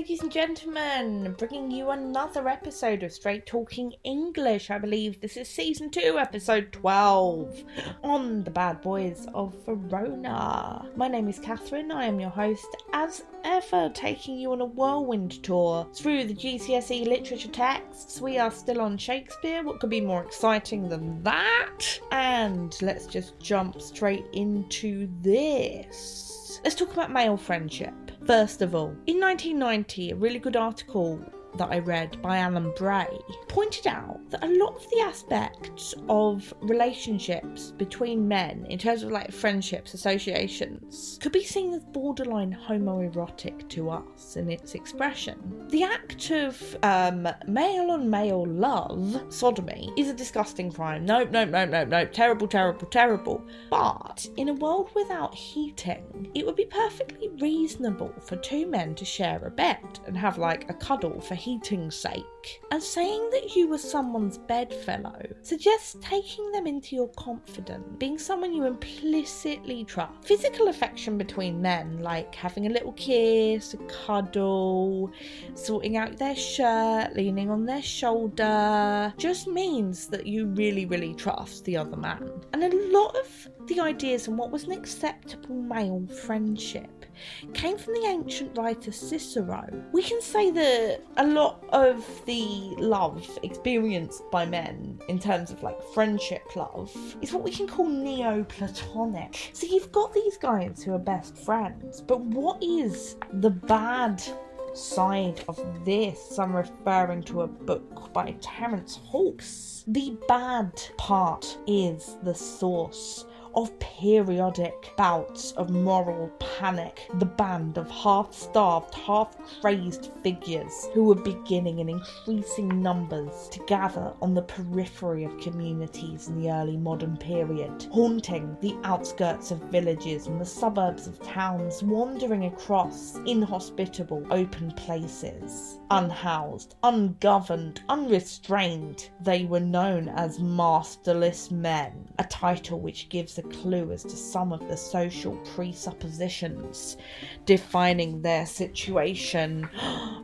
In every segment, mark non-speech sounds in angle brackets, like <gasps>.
ladies and gentlemen, bringing you another episode of Straight Talking English. I believe this is season 2, episode 12, on the bad boys of Verona. My name is Catherine, I am your host, as ever, taking you on a whirlwind tour through the GCSE literature texts. We are still on Shakespeare, what could be more exciting than that? And let's just jump straight into this. Let's talk about male friendship. First of all, in 1990, a really good article that I read by Alan Bray pointed out that a lot of the aspects of relationships between men, in terms of like friendships, associations, could be seen as borderline homoerotic to us in its expression. The act of um, male on male love, sodomy, is a disgusting crime. Nope, nope, nope, nope, nope. Terrible, terrible, terrible. But in a world without heating, it would be perfectly reasonable for two men to share a bed and have like a cuddle for heating's sake. And saying that you were someone's bedfellow suggests taking them into your confidence, being someone you implicitly trust. Physical affection between men, like having a little kiss, a cuddle, sorting out their shirt, leaning on their shoulder, just means that you really, really trust the other man. And a lot of the ideas on what was an acceptable male friendship came from the ancient writer Cicero. We can say that a lot of the love experienced by men in terms of like friendship love is what we can call Neoplatonic. So you've got these guys who are best friends, but what is the bad side of this? I'm referring to a book by Terence Hawkes. The bad part is the source of periodic bouts of moral panic, the band of half starved, half crazed figures who were beginning in increasing numbers to gather on the periphery of communities in the early modern period, haunting the outskirts of villages and the suburbs of towns, wandering across inhospitable open places. Unhoused, ungoverned, unrestrained, they were known as masterless men, a title which gives a clue as to some of the social presuppositions defining their situation. <gasps>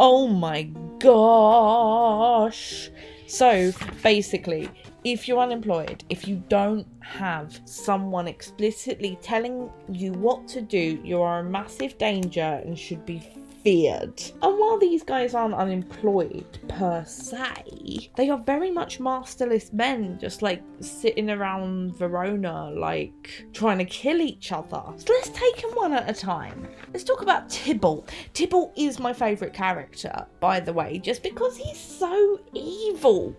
Oh my gosh! So basically, if you're unemployed, if you don't have someone explicitly telling you what to do, you are a massive danger and should be feared. And while these guys aren't unemployed per se, they are very much masterless men, just like sitting around Verona, like trying to kill each other. So let's take them one at a time. Let's talk about Tybalt. Tybalt is my favourite character, by the way, just because he's so evil.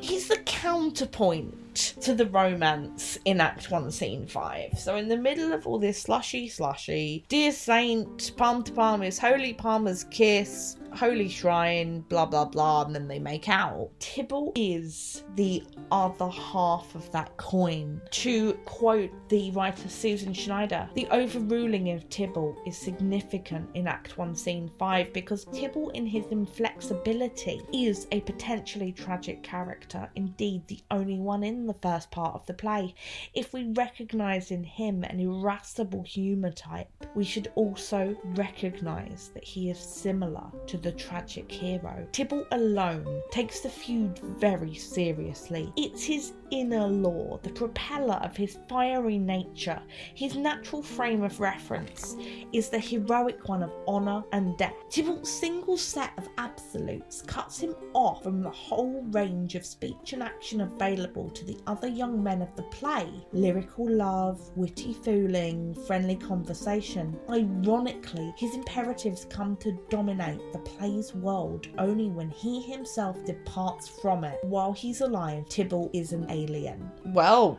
He's the counterpoint to the romance in Act 1, Scene 5. So, in the middle of all this slushy slushy, Dear Saint, Palm to Palm is Holy Palmer's Kiss, Holy Shrine, blah blah blah, and then they make out. Tybalt is the other half of that coin. To quote the writer Susan Snyder, the overruling of Tybalt is significant in Act 1, Scene 5 because Tybalt, in his inflexibility, is a potentially tragic character, indeed, the only one in the first part of the play. If we recognise in him an irascible humour type, we should also recognise that he is similar to the tragic hero. Tybalt alone takes the feud very seriously. It's his inner law, the propeller of his fiery nature, his natural frame of reference, is the heroic one of honour and death. Tybalt's single set of absolutes cuts him off from the whole range of speech and action available to the other young men of the play lyrical love, witty fooling, friendly conversation. Ironically, his imperatives come to dominate the play's world only when he himself departs from it. While he's alive, Tybalt is an alien. Well,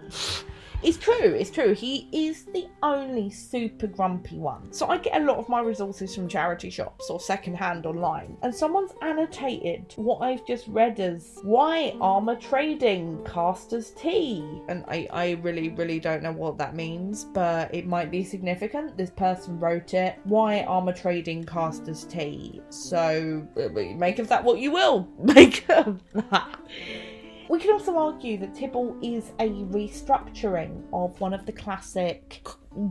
it's true, it's true. He is the only super grumpy one. So I get a lot of my resources from charity shops or secondhand online. And someone's annotated what I've just read as why armor trading caster's tea. And I, I really, really don't know what that means, but it might be significant. This person wrote it. Why armor trading caster's tea? So uh, make of that what you will. <laughs> Make of that. We can also argue that Tybalt is a restructuring of one of the classic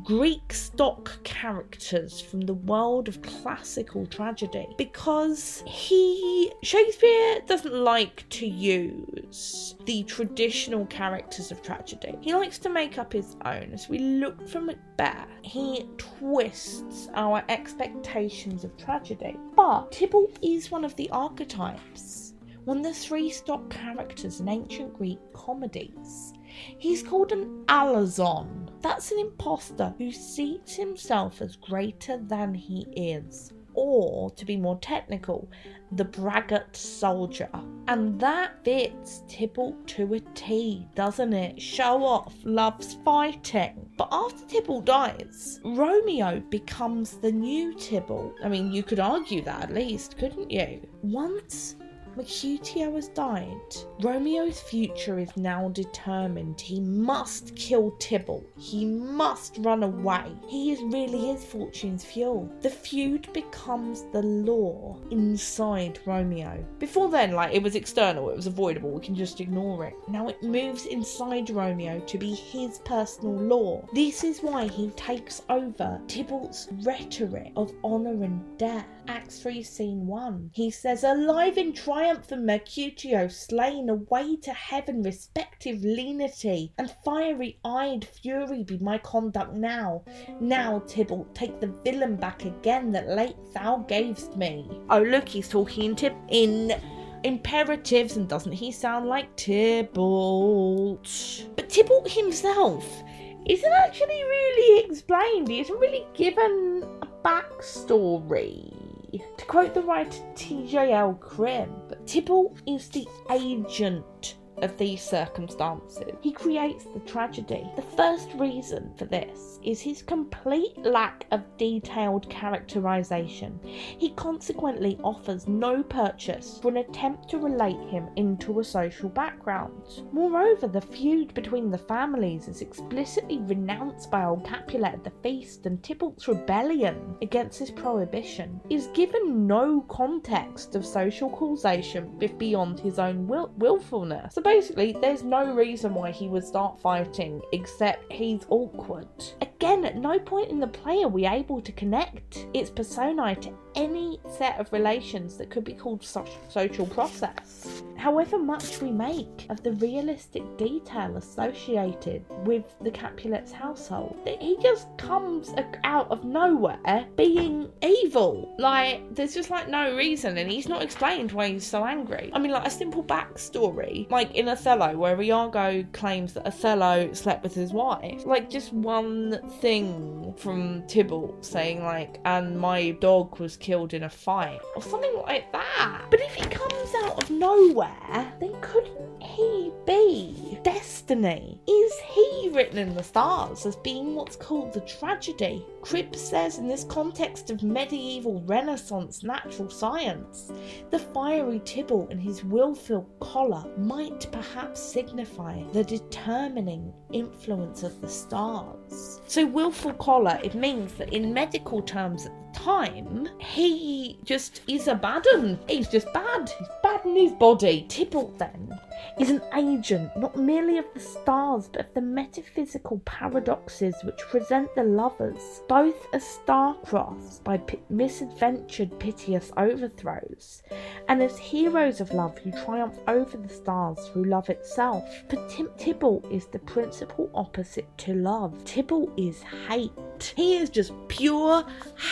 Greek stock characters from the world of classical tragedy because he Shakespeare doesn't like to use the traditional characters of tragedy. He likes to make up his own. As we look from Macbeth, he twists our expectations of tragedy. But Tybalt is one of the archetypes, of the three stock characters in ancient Greek comedies. He's called an alazon. That's an impostor who sees himself as greater than he is. Or, to be more technical, the braggart soldier. And that fits Tybalt to a T, doesn't it? Show off, loves fighting. But after Tybalt dies, Romeo becomes the new Tybalt. I mean, you could argue that at least, couldn't you? Once Mercutio has died. Romeo's future is now determined. He must kill Tybalt. He must run away. He is really his fortune's fuel. The feud becomes the law inside Romeo. Before then, like it was external, it was avoidable, we can just ignore it. Now it moves inside Romeo to be his personal law. This is why he takes over Tybalt's rhetoric of honour and death. Acts 3, Scene 1. He says, Alive in triumph and Mercutio slain, away to heaven, respective lenity, and fiery eyed fury be my conduct now. Now, Tybalt, take the villain back again that late thou gavest me. Oh, look, he's talking in, in imperatives, and doesn't he sound like Tybalt? But Tybalt himself isn't actually really explained. He isn't really given a backstory. To quote the writer T.J.L. Cribb, Tybalt is the agent of these circumstances. He creates the tragedy. The first reason for this is his complete lack of detailed characterization. He consequently offers no purchase for an attempt to relate him into a social background. Moreover, the feud between the families is explicitly renounced by old Capulet at the feast, and Tybalt's rebellion against this prohibition is given no context of social causation beyond his own will- willfulness. So basically, there's no reason why he would start fighting except he's awkward. Again, at no point in the play are we able to connect its personae to any set of relations that could be called so- social process. However much we make of the realistic detail associated with the Capulet's household, he just comes out of nowhere being evil. Like, there's just like no reason, and he's not explained why he's so angry. I mean, like a simple backstory, like in Othello, where Iago claims that Othello slept with his wife. Like, just one thing from Tybalt saying, like, and my dog was killed in a fight, or something like that. But if he comes out of nowhere, then couldn't he be destiny? Is he written in the stars as being what's called the tragedy? Cribb says in this context of medieval Renaissance natural science, the fiery Tybalt and his willful choler might perhaps signify the determining influence of the stars. So, willful choler, it means that in medical terms at time, he just is a bad un. He's just bad. He's bad in his body. Tybalt, then, is an agent not merely of the stars but of the metaphysical paradoxes which present the lovers both as star-crossed by p- misadventured piteous overthrows and as heroes of love who triumph over the stars through love itself for Tim- Tybalt is the principal opposite to love Tybalt is hate he is just pure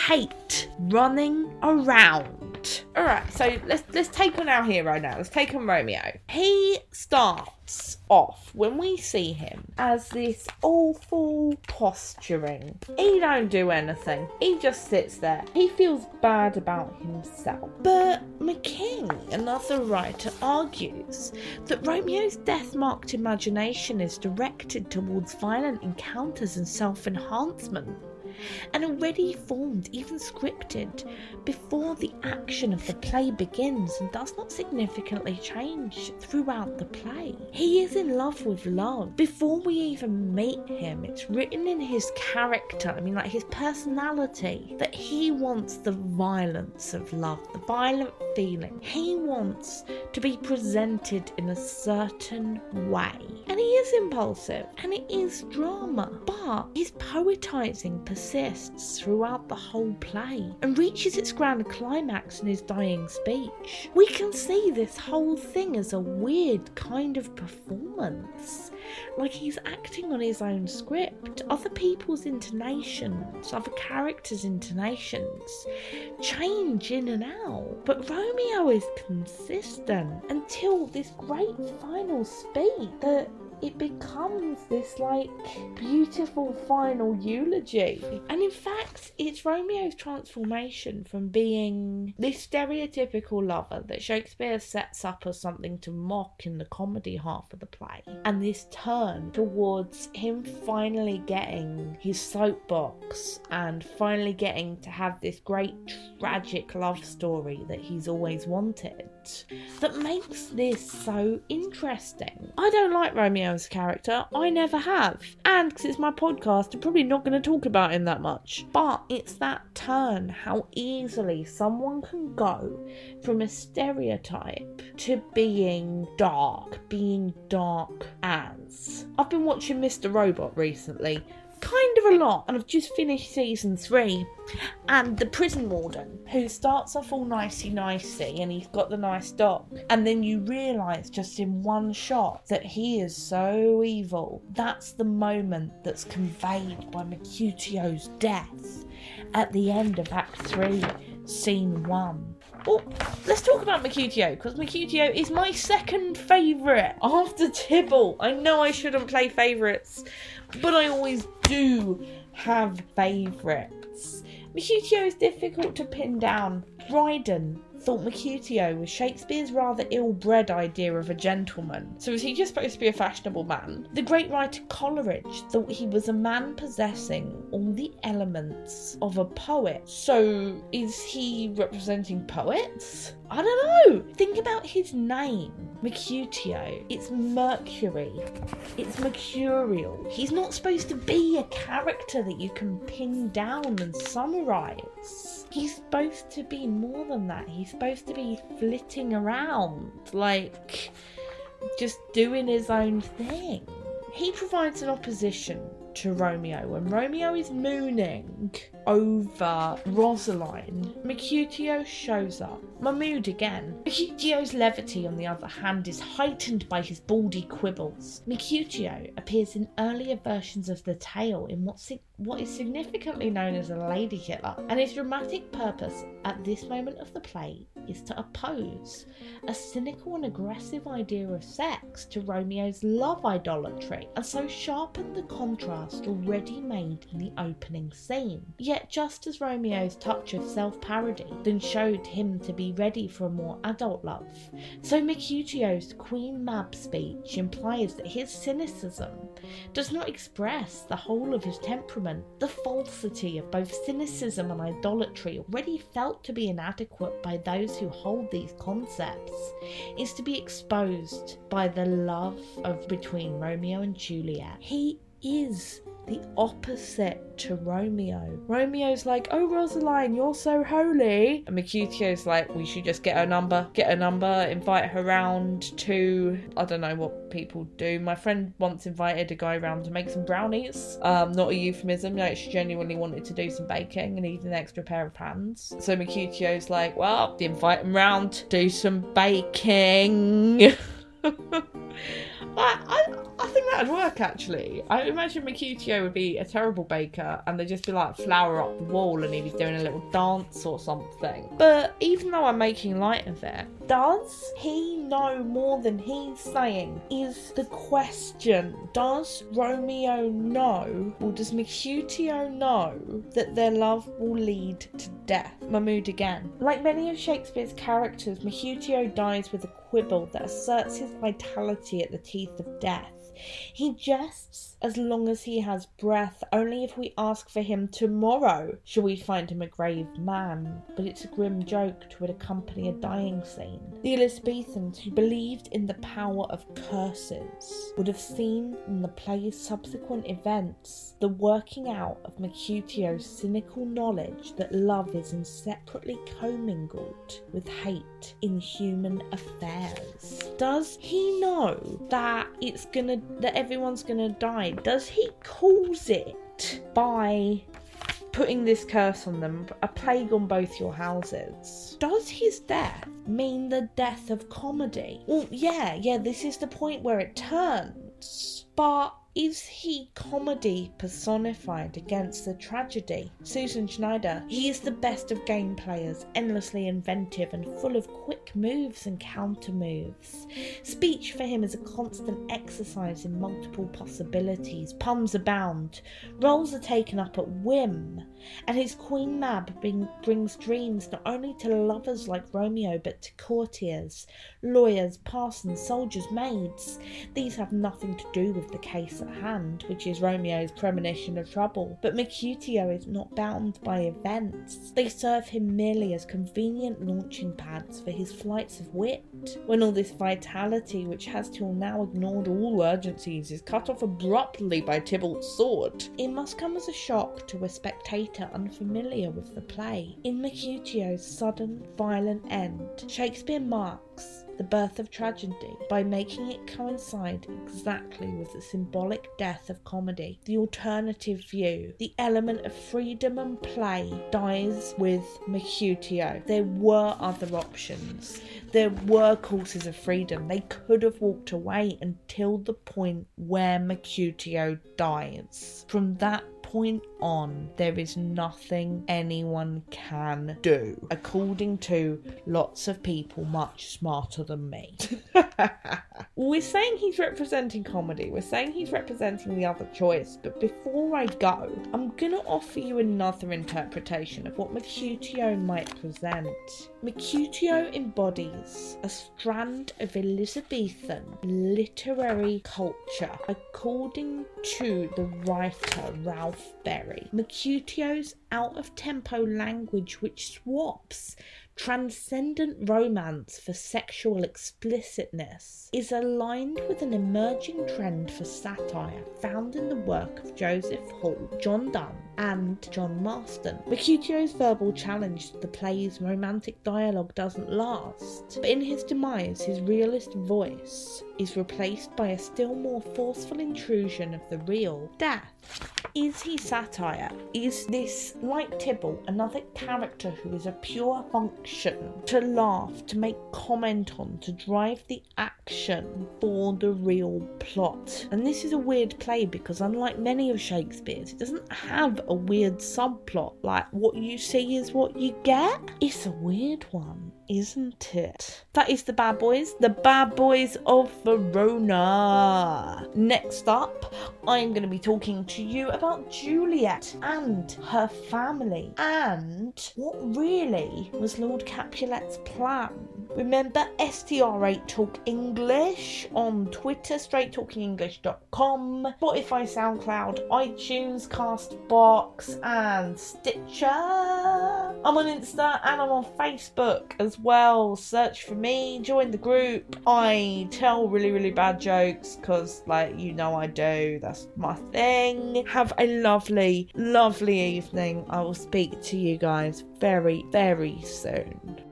hate running around. All right so let's let's take on our hero now. Let's take on romeo. He off when we see him as this awful posturing. He don't do anything. He just sits there. He feels bad about himself. But mcking another writer argues that romeo's death-marked imagination is directed towards violent encounters and self-enhancement and already formed, even scripted, before the action of the play begins and does not significantly change throughout the play. He is in love with love. Before we even meet him, it's written in his character, I mean, like his personality, that he wants the violence of love, the violent feeling. He wants to be presented in a certain way. And he is impulsive and it is drama, but his poetizing persists throughout the whole play and reaches its grand climax in his dying speech. We can see this whole thing as a weird kind of performance. Like he's acting on his own script. Other people's intonations, other characters' intonations change in and out. But Romeo is consistent until this great final speech that it becomes this like beautiful final eulogy. And in fact, it's Romeo's transformation from being this stereotypical lover that Shakespeare sets up as something to mock in the comedy half of the play, and this turn towards him finally getting his soapbox and finally getting to have this great tragic love story that he's always wanted that makes this so interesting. I don't like Romeo as a character, I never have. And because it's my podcast, I'm probably not going to talk about him that much. But it's that turn, how easily someone can go from a stereotype to being dark, being dark as. I've been watching Mr. Robot recently kind of a lot, and I've just finished season three. And the prison warden, who starts off all nicey nicey, and he's got the nice dog, and then you realise just in one shot that he is so evil. That's the moment that's conveyed by Mercutio's death at the end of Act Three, Scene One. Well, let's talk about Mercutio because Mercutio is my second favourite after Tybalt. I know I shouldn't play favourites, but I always do have favourites. Mercutio is difficult to pin down. Dryden thought Mercutio was Shakespeare's rather ill bred idea of a gentleman. So was he just supposed to be a fashionable man? The great writer Coleridge thought he was a man possessing all the elements of a poet. So is he representing poets? I don't know. Think about his name, Mercutio. It's Mercury. It's mercurial. He's not supposed to be a character that you can pin down and summarize. He's supposed to be more than that. He's supposed to be flitting around, like just doing his own thing. He provides an opposition to Romeo when Romeo is mooning over Rosaline. Mercutio shows up. Mahood again. Mercutio's levity, on the other hand, is heightened by his baldy quibbles. Mercutio appears in earlier versions of the tale in what is significantly known as a lady killer, and his dramatic purpose at this moment of the play is to oppose a cynical and aggressive idea of sex to Romeo's love idolatry, and so sharpen the contrast already made in the opening scene. Yet, just as Romeo's touch of self parody then showed him to be ready for a more adult love, so Mercutio's Queen Mab speech implies that his cynicism does not express the whole of his temperament the falsity of both cynicism and idolatry, already felt to be inadequate by those who hold these concepts, is to be exposed by the love of between Romeo and Juliet. He is the opposite to Romeo. Romeo's like, Oh, Rosaline, you're so holy. And Mercutio's like, We should just get her number, get her number, invite her round to, I don't know what people do. My friend once invited a guy around to make some brownies. Um, not a euphemism, like she genuinely wanted to do some baking and needed an extra pair of hands. So Mercutio's like, Well, invite him round, to do some baking. <laughs> I, I, I think that'd work actually. I imagine Mercutio would be a terrible baker and they'd just be like flour up the wall and he'd be doing a little dance or something. But even though I'm making light of it, does he know more than he's saying? Is the question. Does Romeo know, or does Mercutio know, that their love will lead to death? Mahood again. Like many of Shakespeare's characters, Mercutio dies with a quibble that asserts his vitality at the teeth of death. He jests as long as he has breath, only if we ask for him tomorrow shall we find him a grave man. But it's a grim joke to accompany a dying scene. The Elizabethans who believed in the power of curses would have seen in the play's subsequent events the working out of Mercutio's cynical knowledge that love is inseparably commingled with hate in human affairs. Does he know that it's gonna that everyone's gonna die? Does he cause it by putting this curse on them, a plague on both your houses. Does his death mean the death of comedy? Well, yeah, yeah, this is the point where it turns. But is he comedy personified against the tragedy? Susan Snyder, he is the best of game players, endlessly inventive and full of quick moves and counter moves. Speech for him is a constant exercise in multiple possibilities, puns abound, roles are taken up at whim, and his Queen Mab bring, brings dreams not only to lovers like Romeo but to courtiers, lawyers, parsons, soldiers, maids. These have nothing to do with the case at hand, which is Romeo's premonition of trouble. But Mercutio is not bound by events. They serve him merely as convenient launching pads for his flights of wit. When all this vitality, which has till now ignored all urgencies, is cut off abruptly by Tybalt's sword, it must come as a shock to a spectator unfamiliar with the play. In Mercutio's sudden, violent end, Shakespeare marks the birth of tragedy by making it coincide exactly with the symbolic death of comedy. The alternative view, the element of freedom and play, dies with Mercutio. There were other options. There were courses of freedom. They could have walked away until the point where Mercutio dies. From that point on, there is nothing anyone can do, according to lots of people much smarter than me. <laughs> we're saying he's representing comedy, we're saying he's representing the other choice, but before I go, I'm gonna offer you another interpretation of what Mercutio might present. Mercutio embodies a strand of Elizabethan literary culture, according to the writer Ralph Berry. Mercutio's out of tempo language, which swaps transcendent romance for sexual explicitness is aligned with an emerging trend for satire found in the work of Joseph Hall, John Donne, and John Marston. Mercutio's verbal challenge to the play's romantic dialogue doesn't last, but in his demise, his realist voice is replaced by a still more forceful intrusion of the real death. Is he satire? Is this, like Tybalt, another character who is a pure function to laugh, to make comment on, to drive the action for the real plot? And this is a weird play because, unlike many of Shakespeare's, it doesn't have a weird subplot like what you see is what you get. It's a weird one isn't it? That is the bad boys, the bad boys of Verona. Next up, I'm going to be talking to you about Juliet and her family and what really was Lord Capulet's plan. Remember STR8 Talk English on Twitter, straighttalkingenglish.com, Spotify, SoundCloud, iTunes, Castbox, and Stitcher. I'm on Insta and I'm on Facebook as well. Search for me, join the group. I tell really, really bad jokes because, like, you know, I do. That's my thing. Have a lovely, lovely evening. I will speak to you guys very, very soon.